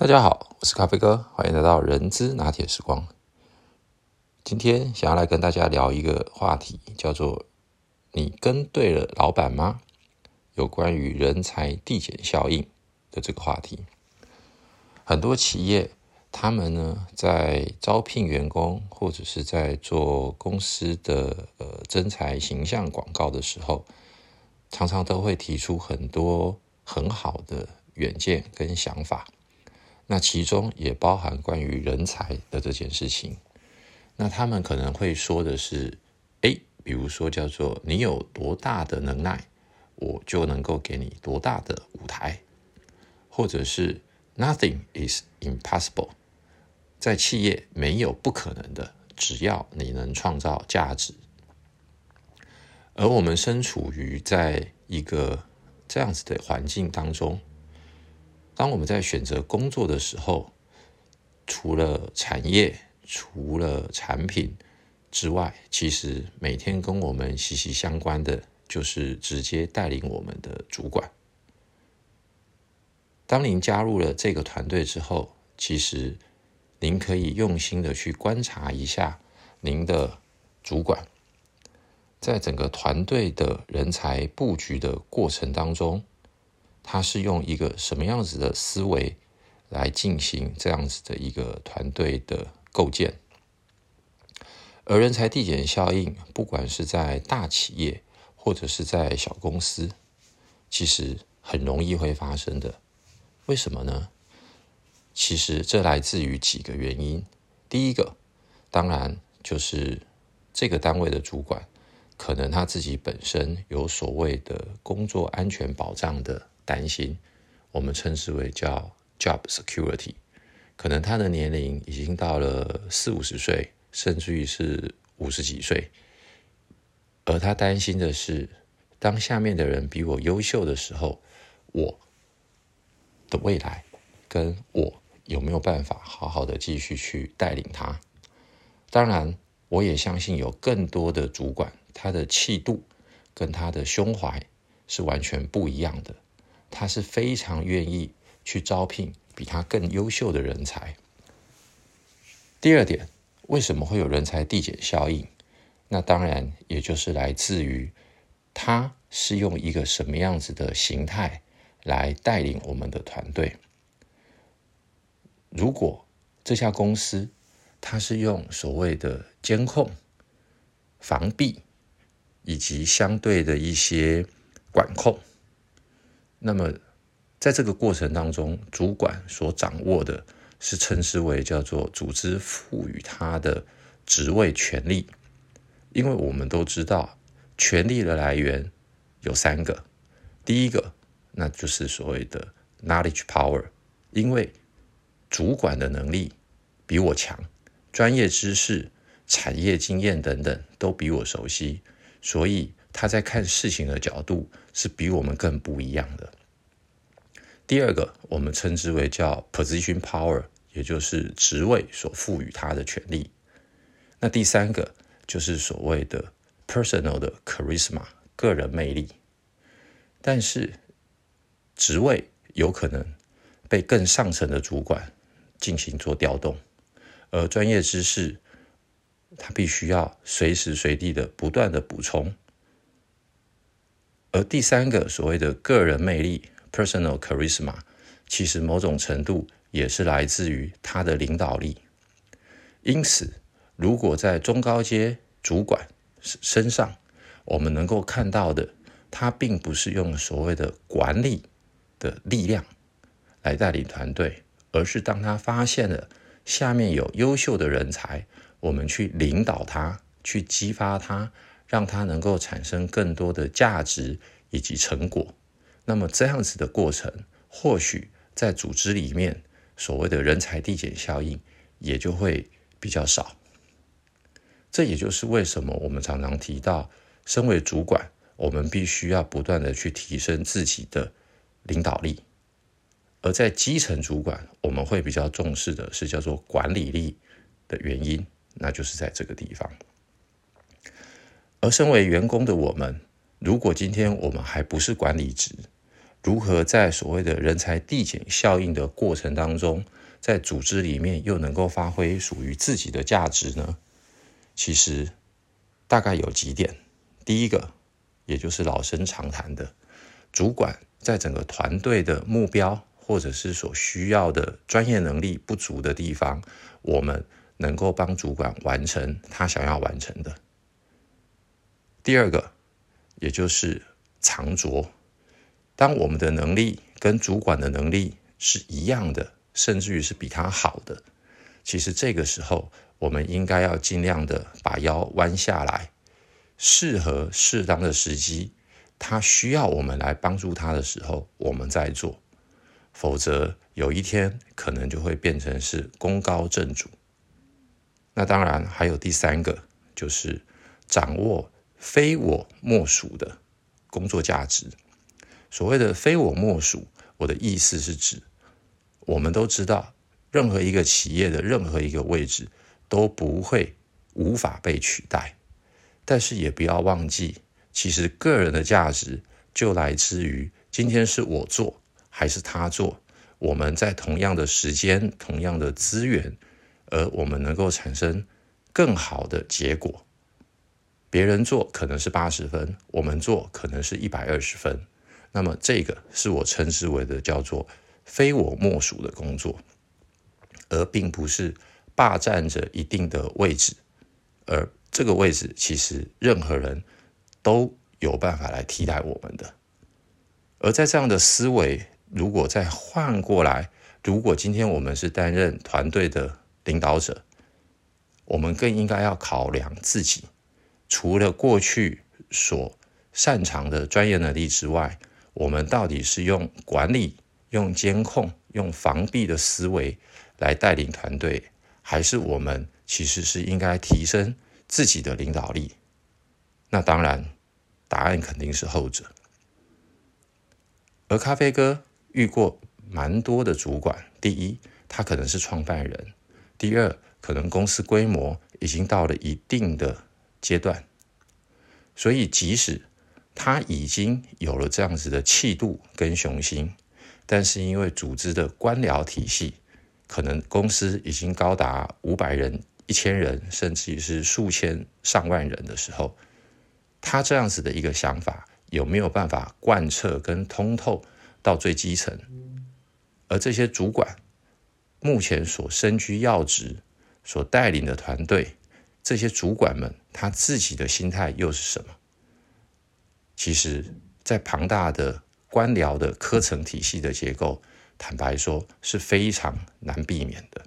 大家好，我是咖啡哥，欢迎来到人资拿铁时光。今天想要来跟大家聊一个话题，叫做“你跟对了老板吗？”有关于人才递减效应的这个话题。很多企业他们呢，在招聘员工或者是在做公司的呃征才形象广告的时候，常常都会提出很多很好的远见跟想法。那其中也包含关于人才的这件事情。那他们可能会说的是：诶，比如说叫做你有多大的能耐，我就能够给你多大的舞台，或者是 Nothing is impossible，在企业没有不可能的，只要你能创造价值。而我们身处于在一个这样子的环境当中。当我们在选择工作的时候，除了产业、除了产品之外，其实每天跟我们息息相关的，就是直接带领我们的主管。当您加入了这个团队之后，其实您可以用心的去观察一下您的主管，在整个团队的人才布局的过程当中。他是用一个什么样子的思维来进行这样子的一个团队的构建？而人才递减效应，不管是在大企业或者是在小公司，其实很容易会发生的。为什么呢？其实这来自于几个原因。第一个，当然就是这个单位的主管，可能他自己本身有所谓的工作安全保障的。担心，我们称之为叫 job security，可能他的年龄已经到了四五十岁，甚至于是五十几岁，而他担心的是，当下面的人比我优秀的时候，我的未来跟我有没有办法好好的继续去带领他？当然，我也相信有更多的主管，他的气度跟他的胸怀是完全不一样的。他是非常愿意去招聘比他更优秀的人才。第二点，为什么会有人才递减效应？那当然也就是来自于他是用一个什么样子的形态来带领我们的团队。如果这家公司它是用所谓的监控、防弊以及相对的一些管控。那么，在这个过程当中，主管所掌握的是称之为叫做组织赋予他的职位权利。因为我们都知道，权力的来源有三个。第一个，那就是所谓的 knowledge power，因为主管的能力比我强，专业知识、产业经验等等都比我熟悉，所以。他在看事情的角度是比我们更不一样的。第二个，我们称之为叫 position power，也就是职位所赋予他的权利。那第三个就是所谓的 personal 的 charisma，个人魅力。但是职位有可能被更上层的主管进行做调动，而专业知识他必须要随时随地的不断的补充。而第三个所谓的个人魅力 （personal charisma），其实某种程度也是来自于他的领导力。因此，如果在中高阶主管身上，我们能够看到的，他并不是用所谓的管理的力量来带领团队，而是当他发现了下面有优秀的人才，我们去领导他，去激发他。让它能够产生更多的价值以及成果，那么这样子的过程，或许在组织里面所谓的人才递减效应也就会比较少。这也就是为什么我们常常提到，身为主管，我们必须要不断的去提升自己的领导力，而在基层主管，我们会比较重视的是叫做管理力的原因，那就是在这个地方。而身为员工的我们，如果今天我们还不是管理职，如何在所谓的人才递减效应的过程当中，在组织里面又能够发挥属于自己的价值呢？其实大概有几点。第一个，也就是老生常谈的，主管在整个团队的目标或者是所需要的专业能力不足的地方，我们能够帮主管完成他想要完成的。第二个，也就是藏拙。当我们的能力跟主管的能力是一样的，甚至于是比他好的，其实这个时候我们应该要尽量的把腰弯下来，适合适当的时机，他需要我们来帮助他的时候，我们再做。否则有一天可能就会变成是功高震主。那当然还有第三个，就是掌握非我莫属的工作价值。所谓的“非我莫属”，我的意思是指，我们都知道，任何一个企业的任何一个位置都不会无法被取代，但是也不要忘记，其实个人的价值就来自于今天是我做还是他做，我们在同样的时间、同样的资源，而我们能够产生更好的结果。别人做可能是八十分，我们做可能是一百二十分。那么，这个是我称之为的叫做“非我莫属”的工作，而并不是霸占着一定的位置，而这个位置其实任何人都有办法来替代我们的。而在这样的思维，如果再换过来，如果今天我们是担任团队的领导者，我们更应该要考量自己，除了过去所擅长的专业能力之外。我们到底是用管理、用监控、用防弊的思维来带领团队，还是我们其实是应该提升自己的领导力？那当然，答案肯定是后者。而咖啡哥遇过蛮多的主管，第一，他可能是创办人；第二，可能公司规模已经到了一定的阶段，所以即使他已经有了这样子的气度跟雄心，但是因为组织的官僚体系，可能公司已经高达五百人、一千人，甚至于是数千上万人的时候，他这样子的一个想法有没有办法贯彻跟通透到最基层？而这些主管目前所身居要职、所带领的团队，这些主管们他自己的心态又是什么？其实，在庞大的官僚的科层体系的结构，坦白说是非常难避免的。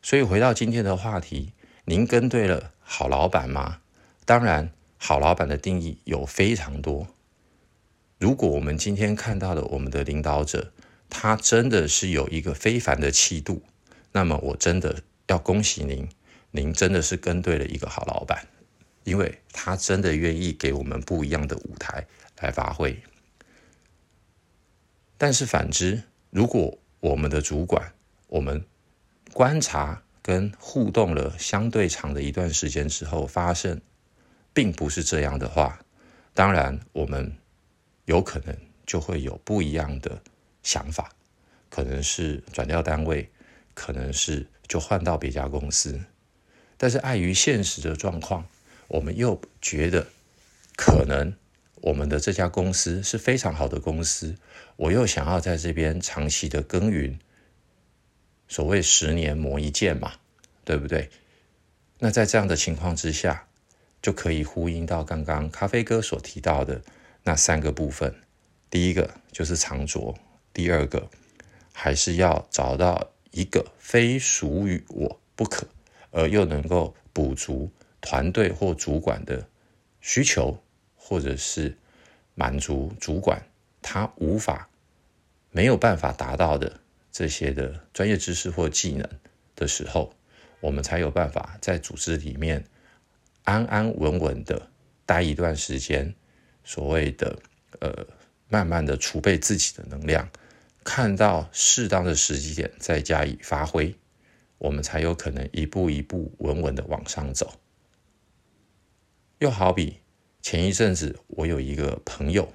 所以回到今天的话题，您跟对了好老板吗？当然，好老板的定义有非常多。如果我们今天看到的我们的领导者，他真的是有一个非凡的气度，那么我真的要恭喜您，您真的是跟对了一个好老板。因为他真的愿意给我们不一样的舞台来发挥，但是反之，如果我们的主管，我们观察跟互动了相对长的一段时间之后，发现并不是这样的话，当然我们有可能就会有不一样的想法，可能是转调单位，可能是就换到别家公司，但是碍于现实的状况。我们又觉得，可能我们的这家公司是非常好的公司，我又想要在这边长期的耕耘。所谓十年磨一剑嘛，对不对？那在这样的情况之下，就可以呼应到刚刚咖啡哥所提到的那三个部分。第一个就是藏拙，第二个还是要找到一个非属于我不可，而又能够补足。团队或主管的需求，或者是满足主管他无法没有办法达到的这些的专业知识或技能的时候，我们才有办法在组织里面安安稳稳的待一段时间。所谓的呃，慢慢的储备自己的能量，看到适当的时机点再加以发挥，我们才有可能一步一步稳稳的往上走。又好比前一阵子，我有一个朋友，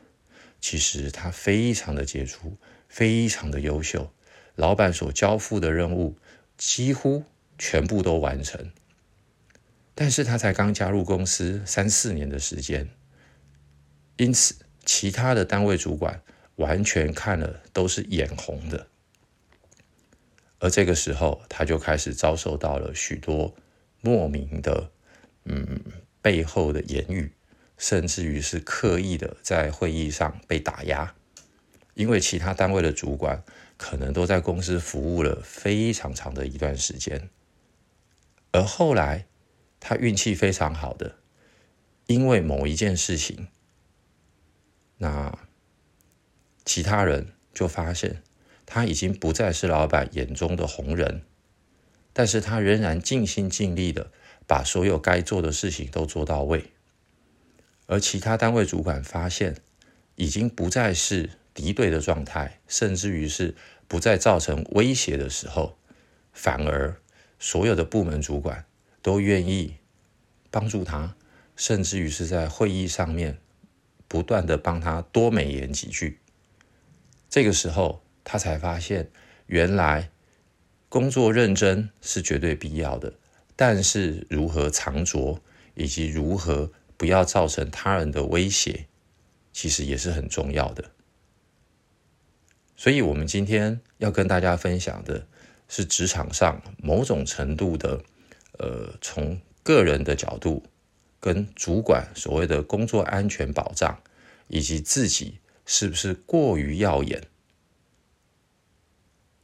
其实他非常的杰出，非常的优秀，老板所交付的任务几乎全部都完成。但是他才刚加入公司三四年的时间，因此其他的单位主管完全看了都是眼红的。而这个时候，他就开始遭受到了许多莫名的，嗯，背后的言语，甚至于是刻意的在会议上被打压，因为其他单位的主管可能都在公司服务了非常长的一段时间，而后来他运气非常好的，因为某一件事情，那其他人就发现。他已经不再是老板眼中的红人，但是他仍然尽心尽力的把所有该做的事情都做到位。而其他单位主管发现，已经不再是敌对的状态，甚至于是不再造成威胁的时候，反而所有的部门主管都愿意帮助他，甚至于是在会议上面不断的帮他多美言几句。这个时候。他才发现，原来工作认真是绝对必要的，但是如何藏拙，以及如何不要造成他人的威胁，其实也是很重要的。所以，我们今天要跟大家分享的是职场上某种程度的，呃，从个人的角度跟主管所谓的工作安全保障，以及自己是不是过于耀眼。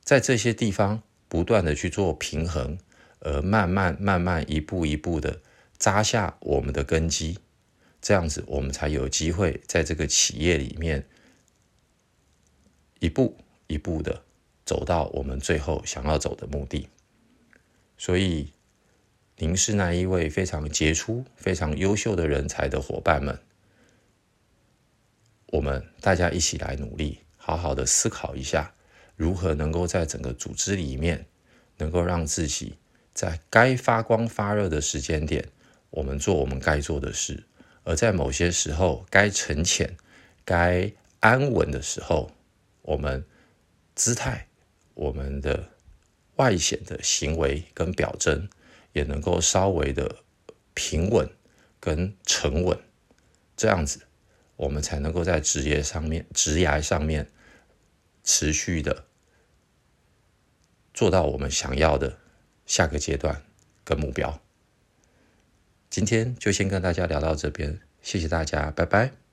在这些地方不断的去做平衡，而慢慢慢慢一步一步的扎下我们的根基，这样子我们才有机会在这个企业里面一步一步的走到我们最后想要走的目的。所以，您是那一位非常杰出、非常优秀的人才的伙伴们，我们大家一起来努力，好好的思考一下。如何能够在整个组织里面，能够让自己在该发光发热的时间点，我们做我们该做的事；而在某些时候该沉潜、该安稳的时候，我们姿态、我们的外显的行为跟表征，也能够稍微的平稳跟沉稳，这样子，我们才能够在职业上面、职涯上面持续的。做到我们想要的下个阶段跟目标。今天就先跟大家聊到这边，谢谢大家，拜拜。